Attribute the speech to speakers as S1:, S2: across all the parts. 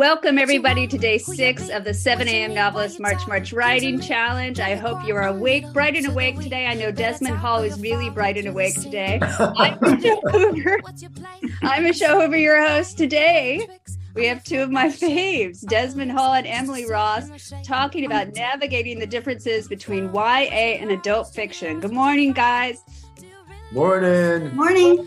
S1: Welcome, everybody, to day six of the 7 a.m. Novelist March March Writing Challenge. I hope you are awake, bright and awake today. I know Desmond Hall is really bright and awake today. I'm Michelle Hoover. I'm Michelle Hoover, your host. Today, we have two of my faves, Desmond Hall and Emily Ross, talking about navigating the differences between YA and adult fiction. Good morning, guys.
S2: Morning.
S3: Morning.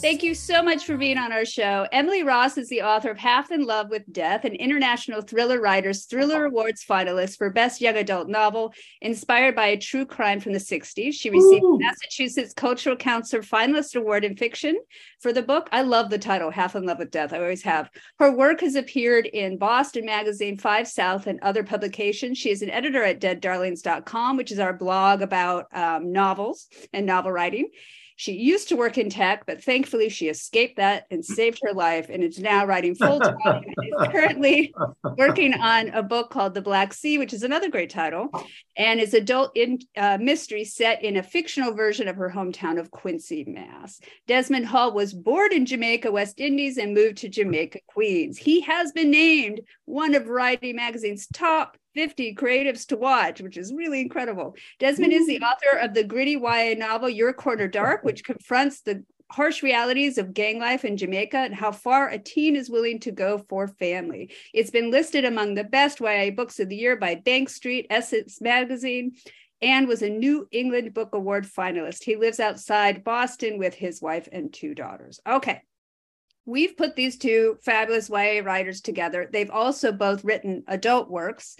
S1: Thank you so much for being on our show. Emily Ross is the author of Half in Love with Death, an international thriller writer's Thriller Awards finalist for Best Young Adult Novel, inspired by a true crime from the 60s. She received Ooh. Massachusetts Cultural Council Finalist Award in Fiction for the book. I love the title, Half in Love with Death. I always have. Her work has appeared in Boston Magazine, Five South, and other publications. She is an editor at deaddarlings.com, which is our blog about um, novels and novel writing. She used to work in tech, but thankfully she escaped that and saved her life and is now writing full time is currently working on a book called The Black Sea, which is another great title, and is adult in, uh, mystery set in a fictional version of her hometown of Quincy, Mass. Desmond Hall was born in Jamaica, West Indies, and moved to Jamaica, Queens. He has been named one of Variety Magazine's top 50 creatives to watch, which is really incredible. Desmond is the author of the gritty YA novel Your Corner Dark, which confronts the harsh realities of gang life in Jamaica and how far a teen is willing to go for family. It's been listed among the best YA books of the year by Bank Street, Essence Magazine, and was a New England Book Award finalist. He lives outside Boston with his wife and two daughters. Okay we've put these two fabulous YA writers together. They've also both written adult works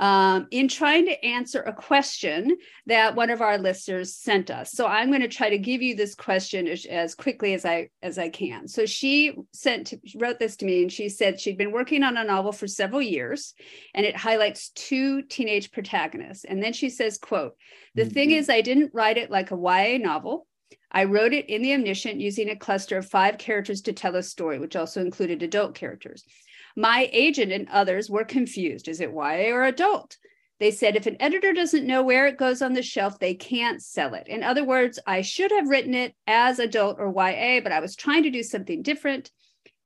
S1: um, in trying to answer a question that one of our listeners sent us. So I'm going to try to give you this question as, as quickly as I as I can. So she sent to, wrote this to me, and she said she'd been working on a novel for several years, and it highlights two teenage protagonists. And then she says, "quote The mm-hmm. thing is, I didn't write it like a YA novel." I wrote it in the omniscient using a cluster of five characters to tell a story, which also included adult characters. My agent and others were confused. Is it YA or adult? They said if an editor doesn't know where it goes on the shelf, they can't sell it. In other words, I should have written it as adult or YA, but I was trying to do something different.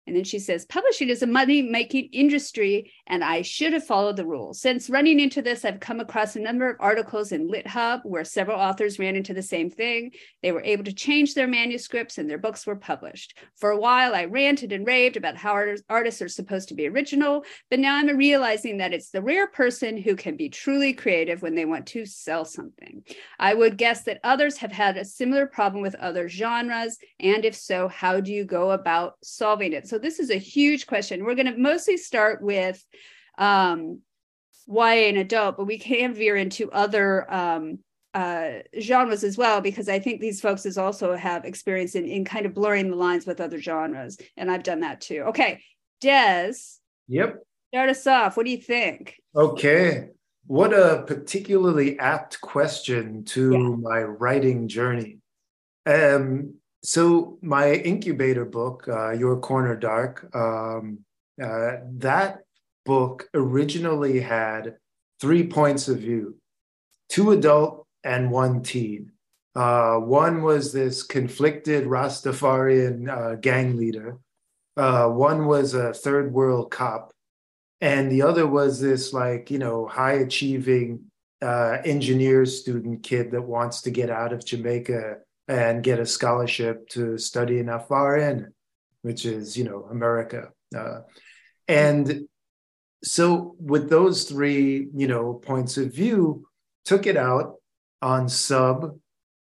S1: And then she says, publishing is a money making industry, and I should have followed the rules. Since running into this, I've come across a number of articles in LitHub where several authors ran into the same thing. They were able to change their manuscripts and their books were published. For a while, I ranted and raved about how artists are supposed to be original, but now I'm realizing that it's the rare person who can be truly creative when they want to sell something. I would guess that others have had a similar problem with other genres, and if so, how do you go about solving it? So so this is a huge question. We're going to mostly start with um, YA and adult, but we can veer into other um, uh, genres as well, because I think these folks is also have experience in, in kind of blurring the lines with other genres. And I've done that too. Okay. Des.
S2: Yep.
S1: Start us off. What do you think?
S2: Okay. What a particularly apt question to yeah. my writing journey. Um, so my incubator book, uh, Your Corner Dark, um, uh, that book originally had three points of view: two adult and one teen. Uh, one was this conflicted Rastafarian uh, gang leader. Uh, one was a third world cop, and the other was this like you know high achieving uh, engineer student kid that wants to get out of Jamaica and get a scholarship to study in FRN, which is, you know, America. Uh, and so with those three, you know, points of view, took it out on sub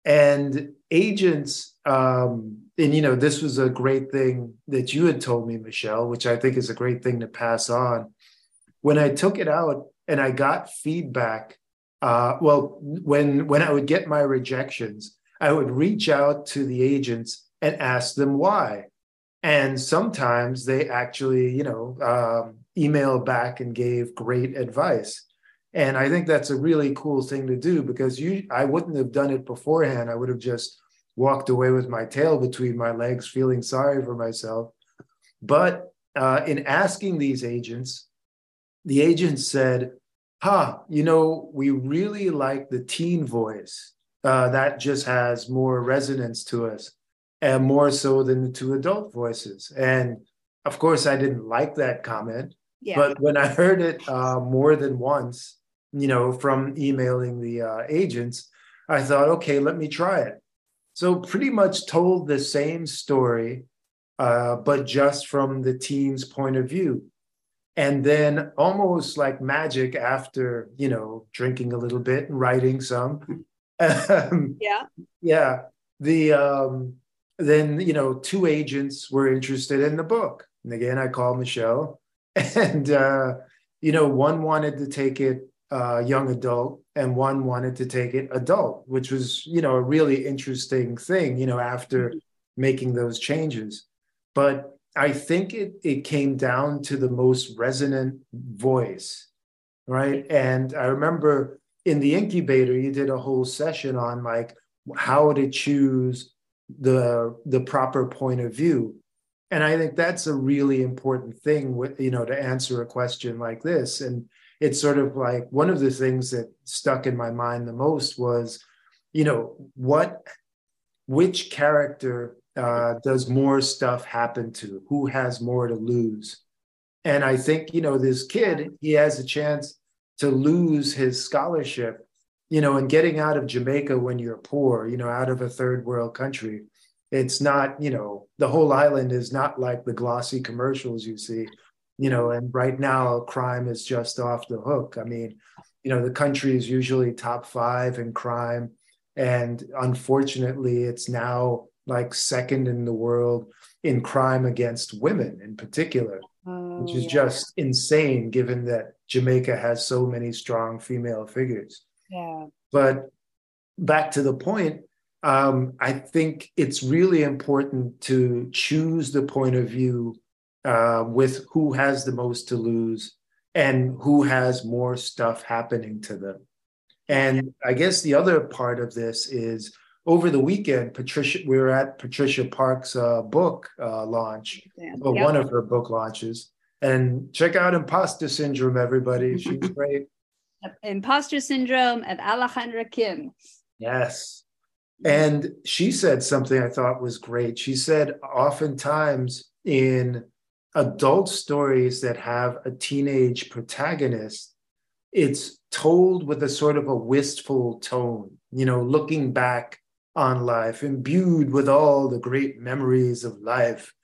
S2: and agents um, and you know this was a great thing that you had told me michelle which i think is a great thing to pass on when i took it out and i got feedback uh, well when when i would get my rejections I would reach out to the agents and ask them why. And sometimes they actually, you know, um, emailed back and gave great advice. And I think that's a really cool thing to do because you, I wouldn't have done it beforehand. I would have just walked away with my tail between my legs, feeling sorry for myself. But uh, in asking these agents, the agents said, huh, you know, we really like the teen voice uh, that just has more resonance to us and more so than the two adult voices. And of course, I didn't like that comment. Yeah. But when I heard it uh, more than once, you know, from emailing the uh, agents, I thought, okay, let me try it. So pretty much told the same story, uh, but just from the teen's point of view. And then almost like magic after, you know, drinking a little bit and writing some.
S1: Um, yeah.
S2: Yeah. The um, then, you know, two agents were interested in the book. And again, I called Michelle and uh, you know, one wanted to take it uh, young adult, and one wanted to take it adult, which was you know a really interesting thing. You know, after mm-hmm. making those changes, but I think it it came down to the most resonant voice, right? And I remember in the incubator, you did a whole session on like how to choose the the proper point of view. And i think that's a really important thing with you know to answer a question like this. And it's sort of like one of the things that stuck in my mind the most was you know what which character uh, does more stuff happen to? Who has more to lose? And i think you know this kid he has a chance to lose his scholarship you know and getting out of jamaica when you're poor you know out of a third world country. It's not you know the whole island is not like the glossy commercials you see you know and right now crime is just off the hook. I mean you know the country is usually top five in crime and unfortunately it's now like second in the world in crime against women in particular oh, which is yeah. just insane given that jamaica has so many strong female figures
S1: yeah
S2: but back to the point um, I think it's really important to choose the point of view uh, with who has the most to lose and who has more stuff happening to them. And I guess the other part of this is over the weekend, Patricia, we were at Patricia Park's uh, book uh, launch, yeah. or yep. one of her book launches. And check out Imposter Syndrome, everybody. She's great.
S1: Imposter Syndrome of Alejandra Kim.
S2: Yes. And she said something I thought was great. She said, oftentimes in adult stories that have a teenage protagonist, it's told with a sort of a wistful tone, you know, looking back on life, imbued with all the great memories of life.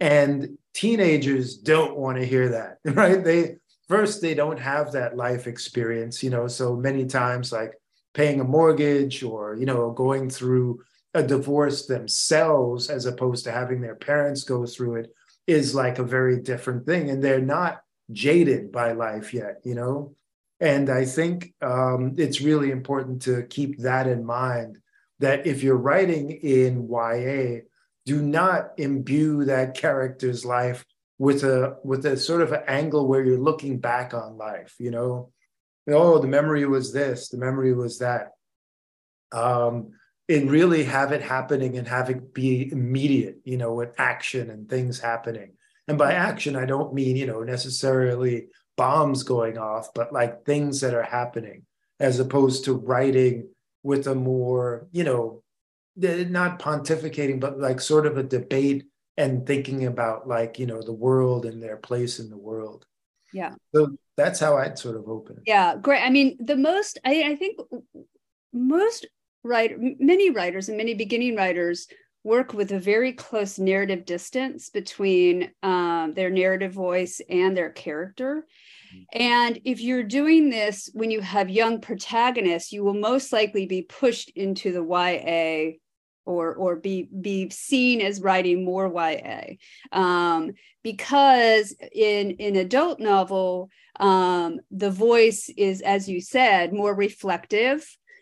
S2: And teenagers don't want to hear that, right? They first, they don't have that life experience, you know, so many times, like, paying a mortgage or you know going through a divorce themselves as opposed to having their parents go through it is like a very different thing and they're not jaded by life yet you know and i think um, it's really important to keep that in mind that if you're writing in ya do not imbue that character's life with a with a sort of an angle where you're looking back on life you know oh, the memory was this, the memory was that. Um, and really have it happening and have it be immediate, you know, with action and things happening. And by action, I don't mean, you know, necessarily bombs going off, but like things that are happening, as opposed to writing with a more, you know, not pontificating, but like sort of a debate and thinking about like, you know, the world and their place in the world.
S1: Yeah.
S2: So that's how I'd sort of open it.
S1: Yeah, great. I mean, the most I, I think most writer, many writers and many beginning writers work with a very close narrative distance between um, their narrative voice and their character. And if you're doing this when you have young protagonists, you will most likely be pushed into the YA or or be be seen as writing more YA um, because in in adult novel um, the voice is as you said more reflective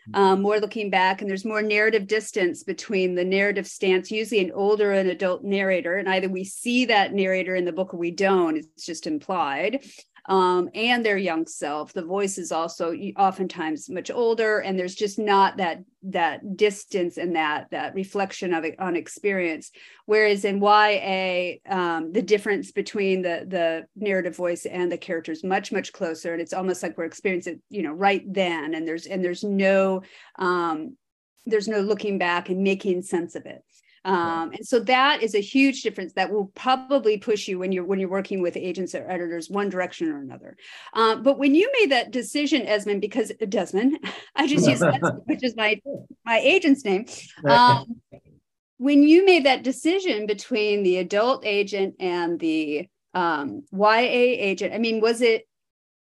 S1: mm-hmm. um, more looking back and there's more narrative distance between the narrative stance. Usually an older and adult narrator and either we see that narrator in the book or we don't. It's just implied um, and their young self. The voice is also oftentimes much older, and there's just not that that distance and that that reflection of it on experience. Whereas in YA, um, the difference between the the narrative voice and the character is much much closer, and it's almost like we're experiencing you know right then, and there's and there's no um, there's no looking back and making sense of it. Um, and so that is a huge difference that will probably push you when you're when you're working with agents or editors one direction or another. Um, but when you made that decision, Esmond, because Desmond, I just use Esmond, which is my my agent's name. Um, when you made that decision between the adult agent and the um, YA agent, I mean, was it?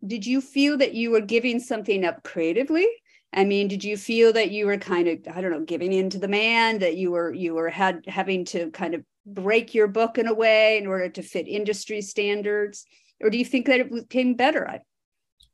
S1: Did you feel that you were giving something up creatively? I mean, did you feel that you were kind of, I don't know, giving in to the man, that you were you were had having to kind of break your book in a way in order to fit industry standards, or do you think that it became better?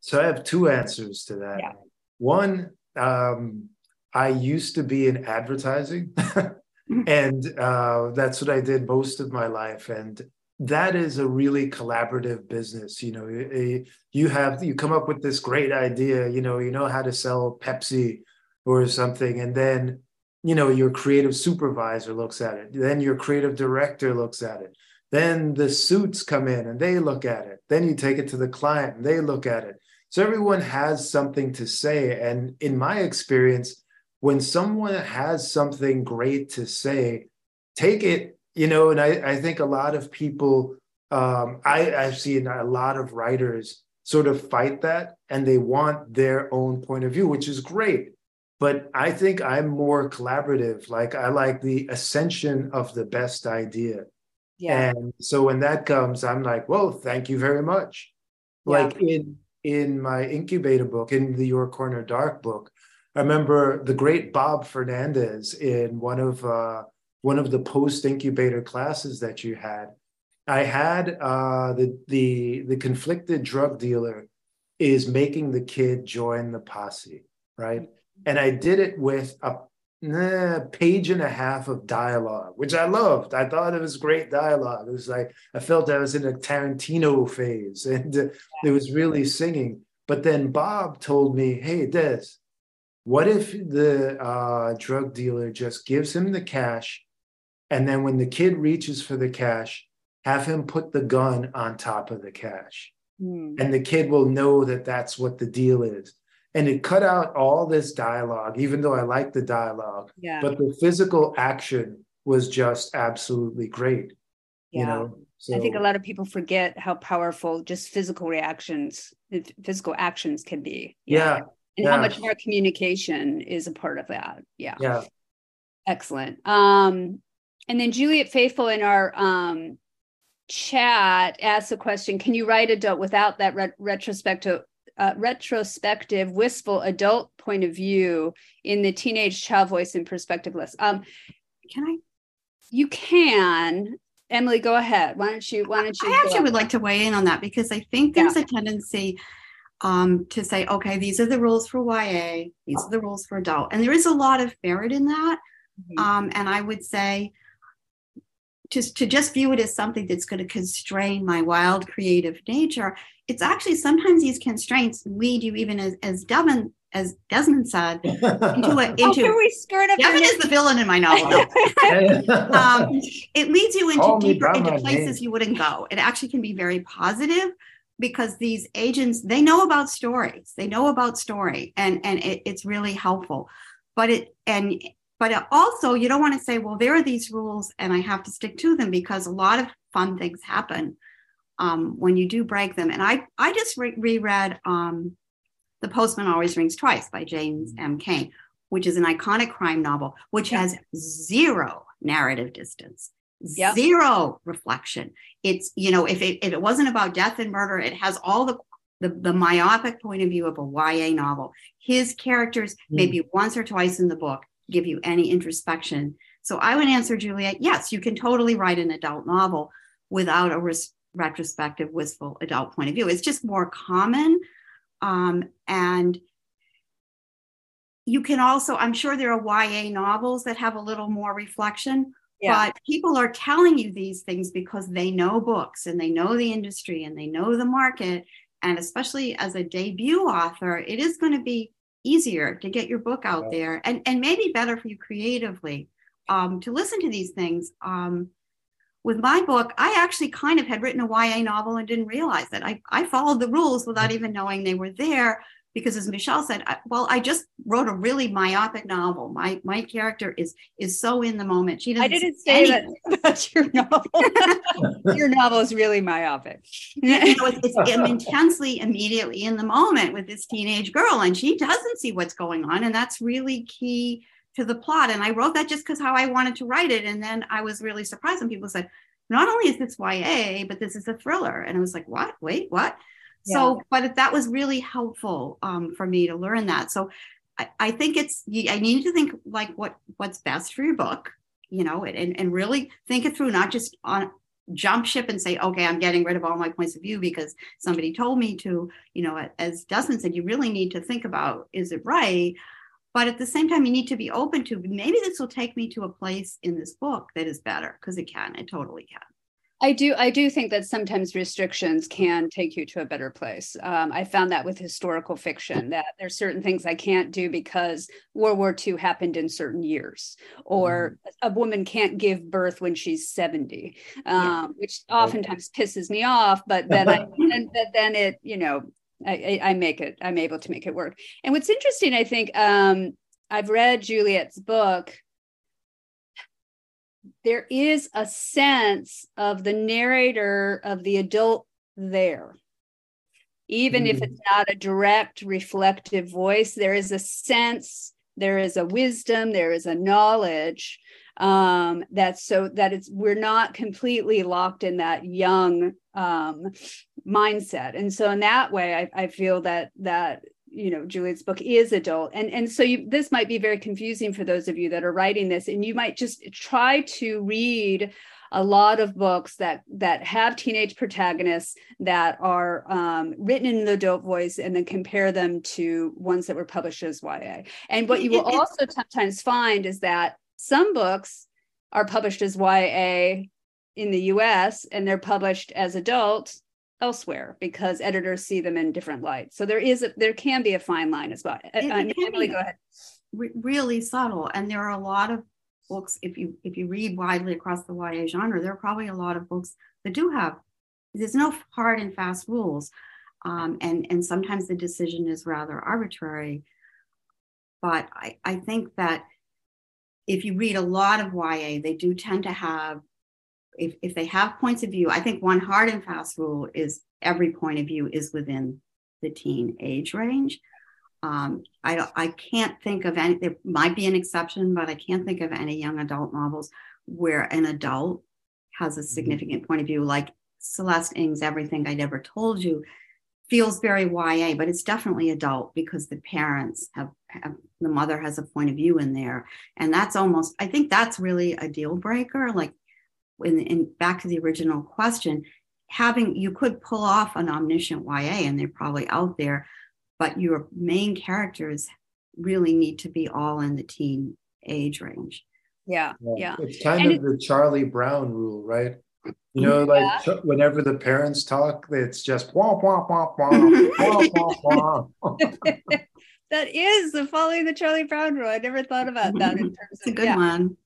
S2: So I have two answers to that. Yeah. One, um, I used to be in advertising, and uh, that's what I did most of my life. And that is a really collaborative business you know eh, eh, you have you come up with this great idea you know you know how to sell pepsi or something and then you know your creative supervisor looks at it then your creative director looks at it then the suits come in and they look at it then you take it to the client and they look at it. So everyone has something to say and in my experience when someone has something great to say take it you know and i, I think a lot of people um, I, i've seen a lot of writers sort of fight that and they want their own point of view which is great but i think i'm more collaborative like i like the ascension of the best idea yeah. and so when that comes i'm like well thank you very much yeah. like in in my incubator book in the your corner dark book i remember the great bob fernandez in one of uh one of the post incubator classes that you had, I had uh, the the the conflicted drug dealer is making the kid join the posse, right? And I did it with a eh, page and a half of dialogue, which I loved. I thought it was great dialogue. It was like I felt I was in a Tarantino phase, and uh, it was really singing. But then Bob told me, "Hey, Des, what if the uh, drug dealer just gives him the cash and then when the kid reaches for the cash, have him put the gun on top of the cash. Mm. And the kid will know that that's what the deal is. And it cut out all this dialogue, even though I like the dialogue. Yeah. But the physical action was just absolutely great. Yeah. You know,
S1: so, I think a lot of people forget how powerful just physical reactions, physical actions can be.
S2: Yeah.
S1: Know? And
S2: yeah.
S1: how much more communication is a part of that. Yeah.
S2: Yeah.
S1: Excellent. Um, and then Juliet Faithful in our um, chat asked the question Can you write adult without that re- retrospective? Uh, retrospective, wistful adult point of view in the teenage child voice and perspective list. Um, can I? You can. Emily, go ahead. Why don't you? Why don't you?
S3: I actually would like to weigh in on that because I think there's yeah. a tendency um, to say, okay, these are the rules for YA, these are the rules for adult, and there is a lot of merit in that. Mm-hmm. Um, and I would say just to just view it as something that's going to constrain my wild creative nature it's actually sometimes these constraints lead you even as as Devin as Desmond said into a into
S1: oh, we skirt up
S3: Devin is the villain in my novel. Um, it leads you into deeper into places name. you wouldn't go. It actually can be very positive because these agents they know about stories. They know about story and and it, it's really helpful. But it and but also, you don't want to say, well, there are these rules and I have to stick to them because a lot of fun things happen um, when you do break them. And I, I just re- reread um, The Postman Always Rings Twice by James M. Cain, which is an iconic crime novel, which has zero narrative distance. Yep. Zero reflection. It's, you know, if it, if it wasn't about death and murder, it has all the the, the myopic point of view of a YA novel. His characters, mm. maybe once or twice in the book, give you any introspection. So I would answer Juliet, yes, you can totally write an adult novel without a res- retrospective, wistful adult point of view. It's just more common. Um, and you can also, I'm sure there are YA novels that have a little more reflection, yeah. but people are telling you these things because they know books and they know the industry and they know the market. And especially as a debut author, it is going to be easier to get your book out there and, and maybe better for you creatively um, to listen to these things. Um, with my book, I actually kind of had written a YA novel and didn't realize it. I, I followed the rules without even knowing they were there because as Michelle said, I, well, I just wrote a really myopic novel. My my character is is so in the moment. She doesn't.
S1: I didn't say anything. that about your novel. your novel is really myopic.
S3: you know, it's, it's intensely immediately in the moment with this teenage girl, and she doesn't see what's going on, and that's really key to the plot. And I wrote that just because how I wanted to write it, and then I was really surprised when people said, not only is this YA, but this is a thriller, and I was like, what? Wait, what? So, but that was really helpful um, for me to learn that. So, I, I think it's I need to think like what what's best for your book, you know, and and really think it through, not just on jump ship and say, okay, I'm getting rid of all my points of view because somebody told me to. You know, as Dustin said, you really need to think about is it right. But at the same time, you need to be open to maybe this will take me to a place in this book that is better because it can, it totally can.
S1: I do. I do think that sometimes restrictions can take you to a better place. Um, I found that with historical fiction that there's certain things I can't do because World War II happened in certain years, or mm. a woman can't give birth when she's 70, um, yeah. which oftentimes pisses me off. But then, I, and, but then it, you know, I, I, make it. I'm able to make it work. And what's interesting, I think, um, I've read Juliet's book there is a sense of the narrator of the adult there even mm. if it's not a direct reflective voice there is a sense there is a wisdom there is a knowledge um, that's so that it's we're not completely locked in that young um, mindset and so in that way I, I feel that that you know juliet's book is adult and and so you, this might be very confusing for those of you that are writing this and you might just try to read a lot of books that that have teenage protagonists that are um, written in the adult voice and then compare them to ones that were published as YA. And what you will also sometimes find is that some books are published as YA in the US and they're published as adults elsewhere because editors see them in different lights. So there is a, there can be a fine line as well. It, uh, Emily, go ahead.
S3: really subtle, and there are a lot of books. If you if you read widely across the YA genre, there are probably a lot of books that do have. There's no hard and fast rules, um, and and sometimes the decision is rather arbitrary. But I, I think that if you read a lot of YA, they do tend to have if, if they have points of view, I think one hard and fast rule is every point of view is within the teen age range. Um, I, I can't think of any, there might be an exception, but I can't think of any young adult novels where an adult has a mm-hmm. significant point of view, like Celeste Ng's Everything I Never Told You feels very YA, but it's definitely adult because the parents have, have, the mother has a point of view in there. And that's almost, I think that's really a deal breaker. Like in, in back to the original question, having you could pull off an omniscient YA, and they're probably out there, but your main characters really need to be all in the teen age range.
S1: Yeah, yeah.
S2: It's kind and of it, the Charlie Brown rule, right? You know, like yeah. whenever the parents talk, it's just wah wah wah wah wah wah
S1: wah. that is the following the Charlie Brown rule. I never thought about that in terms
S3: it's of a good yeah. one.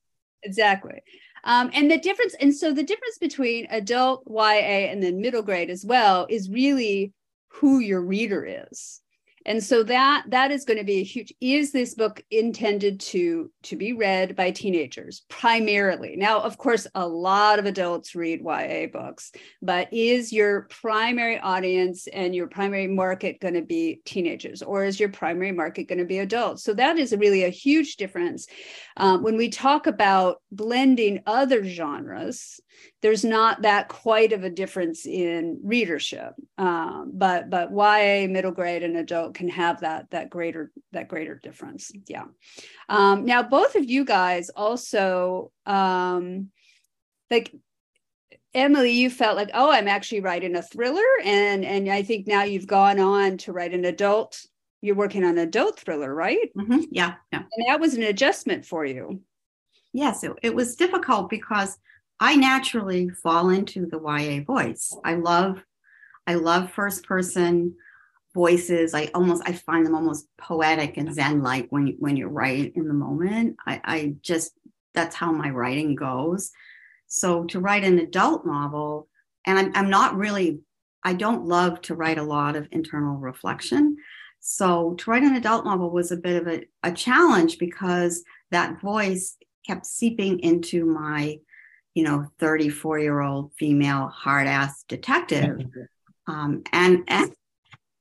S1: Exactly. Um, and the difference, and so the difference between adult YA and then middle grade as well is really who your reader is and so that that is going to be a huge is this book intended to to be read by teenagers primarily? Now of course a lot of adults read ya books but is your primary audience and your primary market going to be teenagers or is your primary market going to be adults? So that is really a huge difference. Um, when we talk about blending other genres there's not that quite of a difference in readership. Um, but but ya middle grade and adult can have that that greater that greater difference. Yeah. Um, now both of you guys also um, like emily you felt like oh i'm actually writing a thriller and and i think now you've gone on to write an adult you're working on an adult thriller right?
S3: Mm-hmm. yeah yeah.
S1: And that was an adjustment for you.
S3: Yes it, it was difficult because I naturally fall into the YA voice. I love, I love first person voices. I almost, I find them almost poetic and zen like when you, when you're right in the moment. I, I just, that's how my writing goes. So to write an adult novel, and I'm, I'm not really, I don't love to write a lot of internal reflection. So to write an adult novel was a bit of a, a challenge because that voice kept seeping into my, you know, 34 year old female hard ass detective. Um, and, and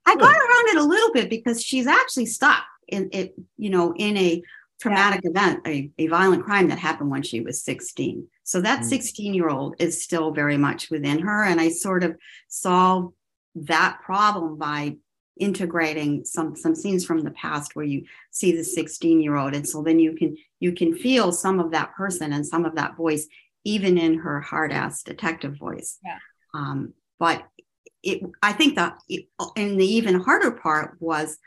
S3: I got around it a little bit because she's actually stuck in it, you know, in a traumatic yeah. event, a, a violent crime that happened when she was 16. So that 16 mm. year old is still very much within her. And I sort of solved that problem by integrating some some scenes from the past where you see the 16 year old and so then you can you can feel some of that person and some of that voice even in her hard ass detective voice.
S1: Yeah.
S3: um, but it i think that it, and the even harder part was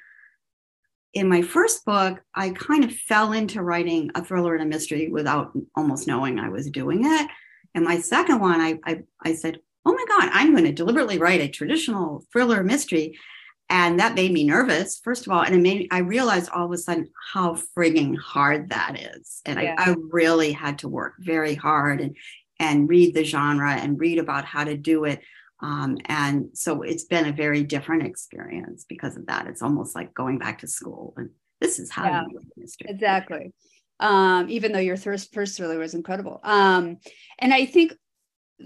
S3: in my first book i kind of fell into writing a thriller and a mystery without almost knowing i was doing it. And my second one i i, I said oh my god i'm going to deliberately write a traditional thriller mystery and that made me nervous first of all and it made me, i realized all of a sudden how frigging hard that is. And yeah. I, I really had to work very hard and and read the genre and read about how to do it. Um, and so it's been a very different experience because of that. It's almost like going back to school and this is how yeah, you do
S1: exactly. Um, even though your first first thriller was incredible. Um, and i think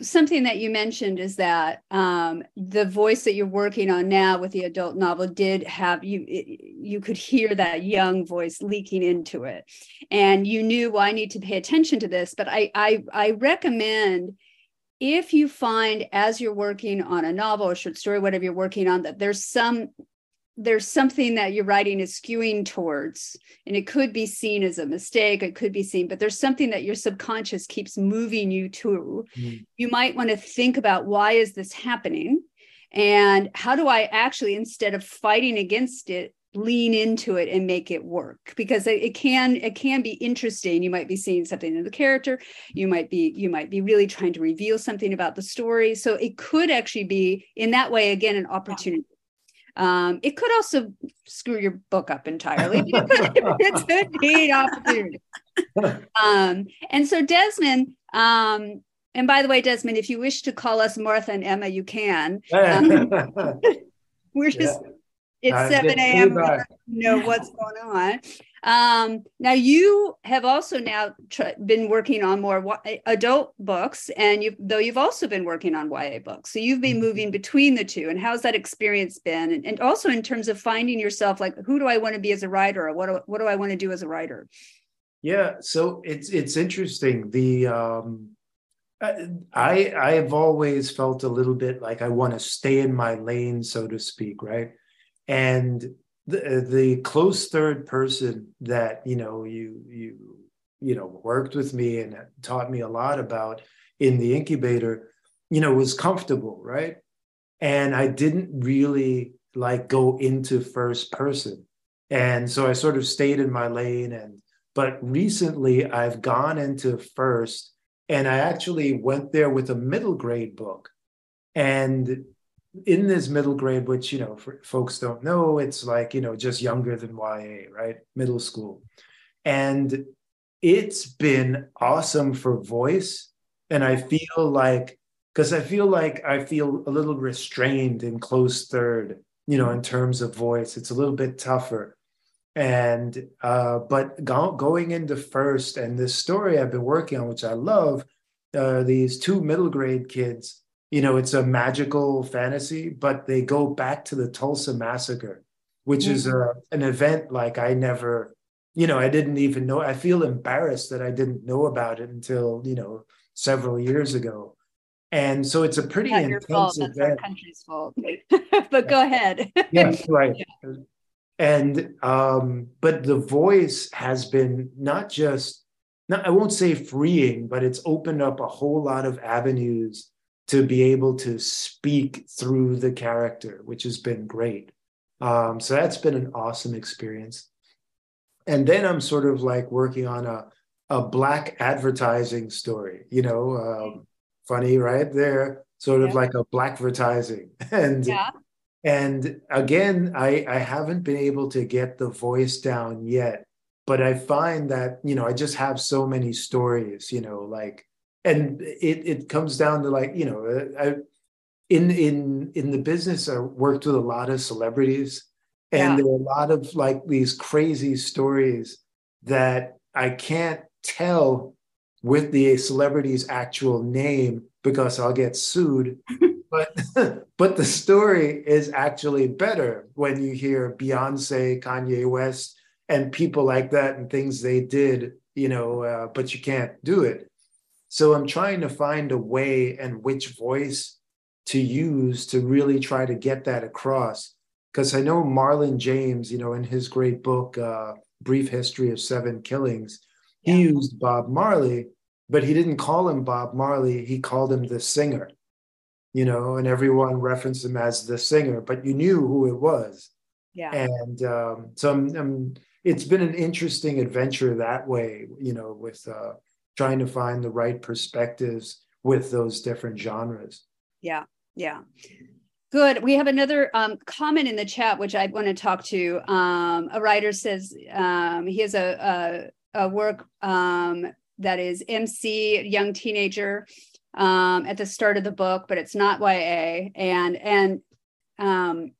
S1: something that you mentioned is that um, the voice that you're working on now with the adult novel did have you you could hear that young voice leaking into it. And you knew well i need to pay attention to this but i i, I recommend if you find as you're working on a novel or short story whatever you're working on that there's some there's something that your writing is skewing towards and it could be seen as a mistake it could be seen but there's something that your subconscious keeps moving you to. Mm. you might want to think about why is this happening and how do i actually instead of fighting against it lean into it and make it work? Because it, it can it can be interesting. You might be seeing something in the character you might be you might be really trying to reveal something about the story. So it could actually be in that way again an opportunity um, it could also screw your book up entirely. it's a neat opportunity. Um, and so Desmond, um, and by the way, Desmond, if you wish to call us Martha and Emma, you can. Um, we're just yeah. it's uh, 7 a.m. know what's going on. Um, now you have also now tr- been working on more y- adult books, and you though you've also been working on YA books. So you've been mm-hmm. moving between the two. And how's that experience been? And, and also in terms of finding yourself, like who do I want to be as a writer, or what do, what do I want to do as a writer?
S2: Yeah, so it's it's interesting. The um, I I have always felt a little bit like I want to stay in my lane, so to speak, right? And the uh, the close third person that you know you you you know worked with me and taught me a lot about in the incubator you know was comfortable right? And i didn't really like go into first person. And so i sort of stayed in my lane and but recently i've gone into first and i actually went there with a middle grade book. And in this middle grade, which you know, for folks don't know, it's like you know just younger than YA, right? Middle school, and it's been awesome for voice, and I feel like because I feel like I feel a little restrained in close third, you know, in terms of voice, it's a little bit tougher. And uh, but go, going into first, and this story I've been working on, which I love, uh, these two middle grade kids you know, it's a magical fantasy, but they go back to the Tulsa massacre, which mm-hmm. is a, an event like I never, you know, I didn't even know. I feel embarrassed that I didn't know about it until, you know, several years ago. And so it's a pretty Not intense fault. That's event.
S1: our country's fault. but go ahead.
S2: yes, right. Yeah. And um, but the voice has been not just not, I won't say freeing, but it's opened up a whole lot of avenues to be able to speak through the character, which has been great. Um, so that's been an awesome experience. And then I'm sort of like working on a a black advertising story, you know, um, funny, right? There, sort of like a black advertising. And yeah. and again, I I haven't been able to get the voice down yet, but I find that, you know, I just have so many stories, you know, like and it it comes down to like you know I, in in in the business I worked with a lot of celebrities And yeah. there are a lot of like these crazy stories that I can't tell with the celebrity's actual name because I'll get sued. but but the story is actually better when you hear Beyonce, Kanye West, and people like that and things they did, you know, uh, but you can't do it. So I'm trying to find a way and which voice to use to really try to get that across. Because I know Marlon James, you know, in his great book, uh, Brief History of Seven Killings, he yeah. used Bob Marley, but he didn't call him Bob Marley. He called him the singer, you know, and everyone referenced him as the singer, but you knew who it was.
S1: Yeah.
S2: And um, so I'm, I'm, it's been an interesting adventure that way, you know, with uh, trying to find the right perspectives with those different genres.
S1: Yeah. Yeah. Good. We have another um, comment in the chat, which I want to talk to. Um, a writer says um, he has a, a, a work um, that is MC, young teenager, um, at the start of the book, but it's not YA. And and um,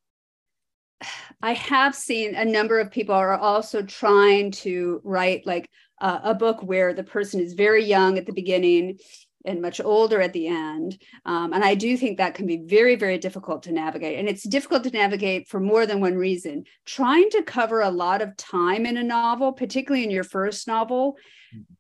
S1: I have seen a number of people are also trying to write like uh, a book where the person is very young at the beginning and much older at the end. Um, and I do think that can be very, very difficult to navigate. And it's difficult to navigate for more than one reason. Trying to cover a lot of time in a novel, particularly in your first novel,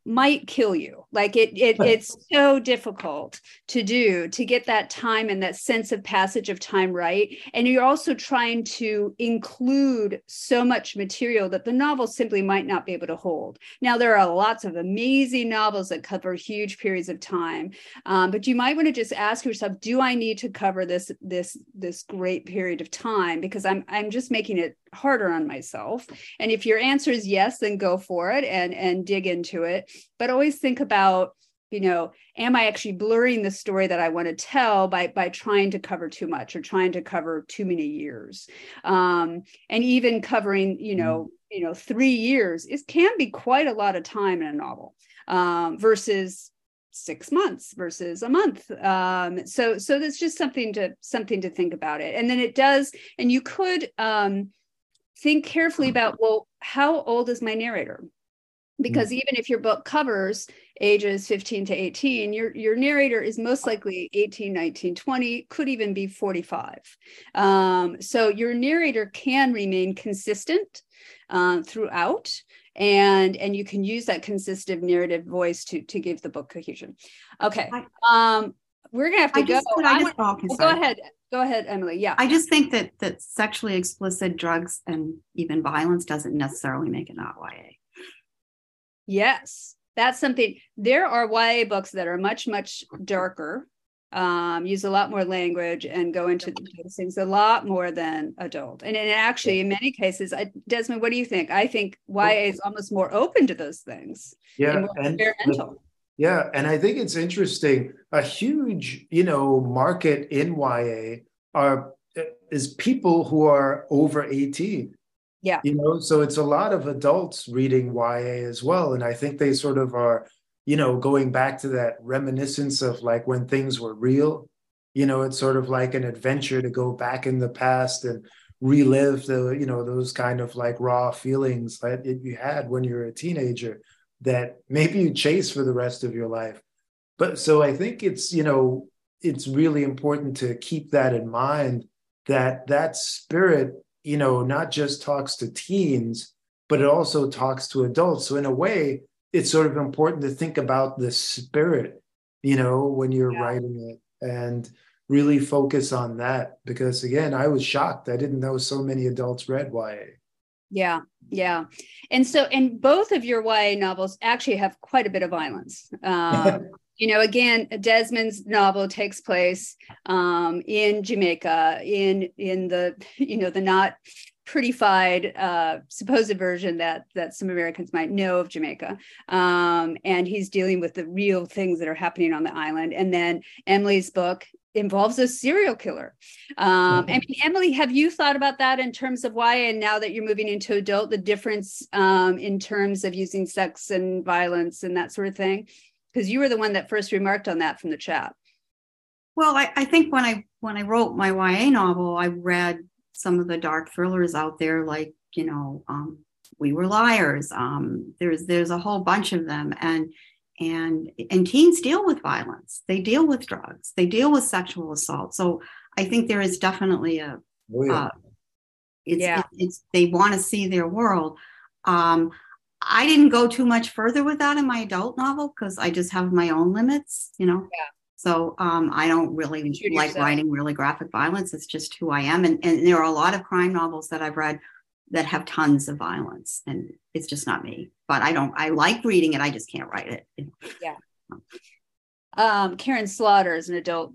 S1: might kill you. Like it, it it's so difficult to do to get that time and that sense of passage of time right. And you're also trying to include so much material that the novel simply might not be able to hold. Now there are lots of amazing novels that cover huge periods of time um, but you might want to just ask yourself do i need to cover this this this great period of time? Because i'm i'm just making it harder on myself. And if your answer is yes then go for it and and dig into it but always think about you know am i actually blurring the story that i want to tell by by trying to cover too much or trying to cover too many years? Um, and even covering you know mm-hmm. you know three years it can be quite a lot of time in a novel um, versus six months versus a month. Um, so so that's just something to something to think about it. And then it does and you could um, think carefully about well how old is my narrator because mm. even if your book covers ages 15 to 18 your your narrator is most likely 18 19 20 could even be 45 um, so your narrator can remain consistent uh, throughout and and you can use that consistent narrative voice to to give the book cohesion. Okay um we're gonna have to I go. just, I just, oh, go ahead go ahead emily yeah.
S3: I just think that that sexually explicit drugs and even violence doesn't necessarily make it not ya
S1: Yes, that's something. There are YA books that are much, much darker, um, use a lot more language, and go into those things a lot more than adult. And, and actually, in many cases, I, Desmond, what do you think? I think YA is almost more open to those things.
S2: Yeah, and, experimental. Yeah, and I think it's interesting. A huge, you know, market in YA are is people who are over 18
S1: yeah.
S2: You know, so it's a lot of adults reading YA as well. And I think they sort of are, you know, going back to that reminiscence of like when things were real. You know, it's sort of like an adventure to go back in the past and relive the, you know, those kind of like raw feelings that you had when you were a teenager that maybe you chase for the rest of your life. But so I think it's, you know, it's really important to keep that in mind that that spirit you know, not just talks to teens, but it also talks to adults. So in a way, it's sort of important to think about the spirit, you know, when you're yeah. writing it and really focus on that. Because again, I was shocked. I didn't know so many adults read YA.
S1: Yeah, yeah. And so, and both of your YA novels actually have quite a bit of violence. Um, you know, again, Desmond's novel takes place um, in Jamaica, in in the you know the not prettified uh, supposed version that that some Americans might know of Jamaica, um, and he's dealing with the real things that are happening on the island. And then Emily's book involves a serial killer. Um, mm-hmm. I mean, Emily, have you thought about that in terms of why, and now that you're moving into adult, the difference um, in terms of using sex and violence and that sort of thing? Because you were the one that first remarked on that from the chat.
S3: Well, I, I, think when I when I wrote my YA novel, I read some of the dark thrillers out there, like you know, um, We Were Liars. Um, there's there's a whole bunch of them, and and and teens deal with violence. They deal with drugs. They deal with sexual assault. So I think there is definitely a. Oh, yeah. Uh, it's, yeah. It, it's they want to see their world. Um, I didn't go too much further with that in my adult novel because I just have my own limits, you know. Yeah. So um, I don't really like yourself. writing really graphic violence. It's just who I am. And, and there are a lot of crime novels that I've read that have tons of violence, and it's just not me. But I don't. I like reading it. I just can't write it.
S1: Yeah. Um, Karin Slaughter is an adult.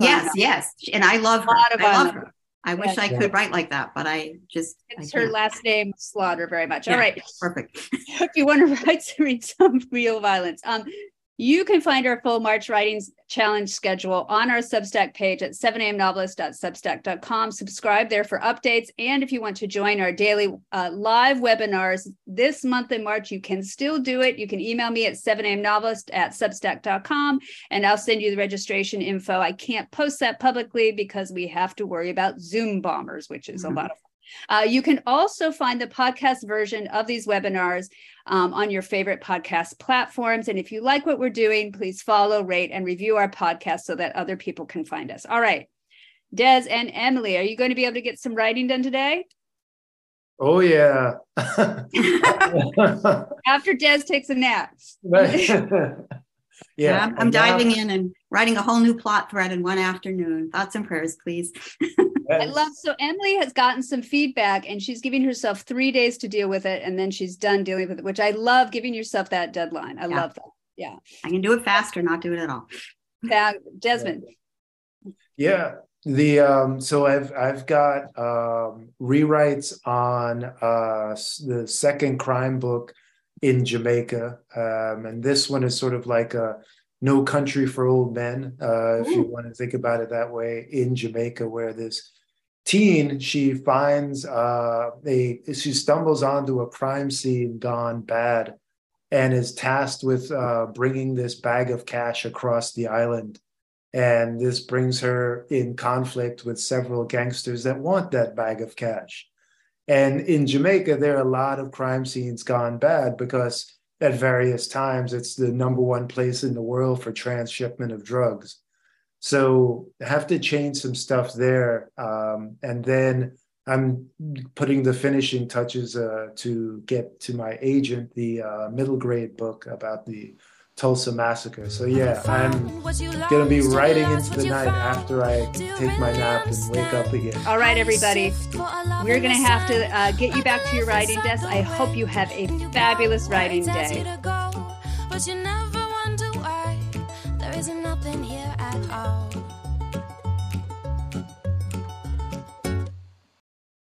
S3: yes, novel. yes, and I love her. I love her. I wish I could write like that, but I just.
S1: It's I her last name, Slaughter, very much.
S3: Yeah,
S1: All right.
S3: Perfect.
S1: if you want to write, read some real violence. Um, you can find our full March Writings Challenge schedule on our Substack page at 7amnovelist.substack.com. Subscribe there for updates. And if you want to join our daily uh, live webinars this month in March, you can still do it. You can email me at 7amnovelist at substack.com and I'll send you the registration info. I can't post that publicly because we have to worry about Zoom bombers, which is mm-hmm. a lot of uh, you can also find the podcast version of these webinars um, on your favorite podcast platforms. And if you like what we're doing, please follow, rate, and review our podcast so that other people can find us. All right. Des and Emily, are you going to be able to get some writing done today?
S2: Oh, yeah.
S1: After Des takes a nap.
S3: yeah, I'm, I'm diving in and writing a whole new plot thread in one afternoon. Thoughts and prayers, please.
S1: I love so Emily has gotten some feedback and she's giving herself three days to deal with it and then she's done dealing with it, which I love giving yourself that deadline. I yeah. love that. Yeah.
S3: I can do it faster, not do it at all.
S1: Yeah, Desmond.
S2: Yeah. The um so I've I've got um rewrites on uh the second crime book in Jamaica. Um and this one is sort of like a no Country for Old Men, uh, if you want to think about it that way, in Jamaica, where this teen she finds uh, a she stumbles onto a crime scene gone bad, and is tasked with uh, bringing this bag of cash across the island, and this brings her in conflict with several gangsters that want that bag of cash. And in Jamaica, there are a lot of crime scenes gone bad because at various times. It's the number one place in the world for transshipment of drugs. So I have to change some stuff there. Um, and then I'm putting the finishing touches uh, to get to my agent the uh, middle grade book about the Tulsa Massacre. So yeah, I'm gonna be writing into the night after I take my nap and wake up again.
S1: All right, everybody, we're gonna have to uh, get you back to your writing desk. I hope you have a fabulous writing day.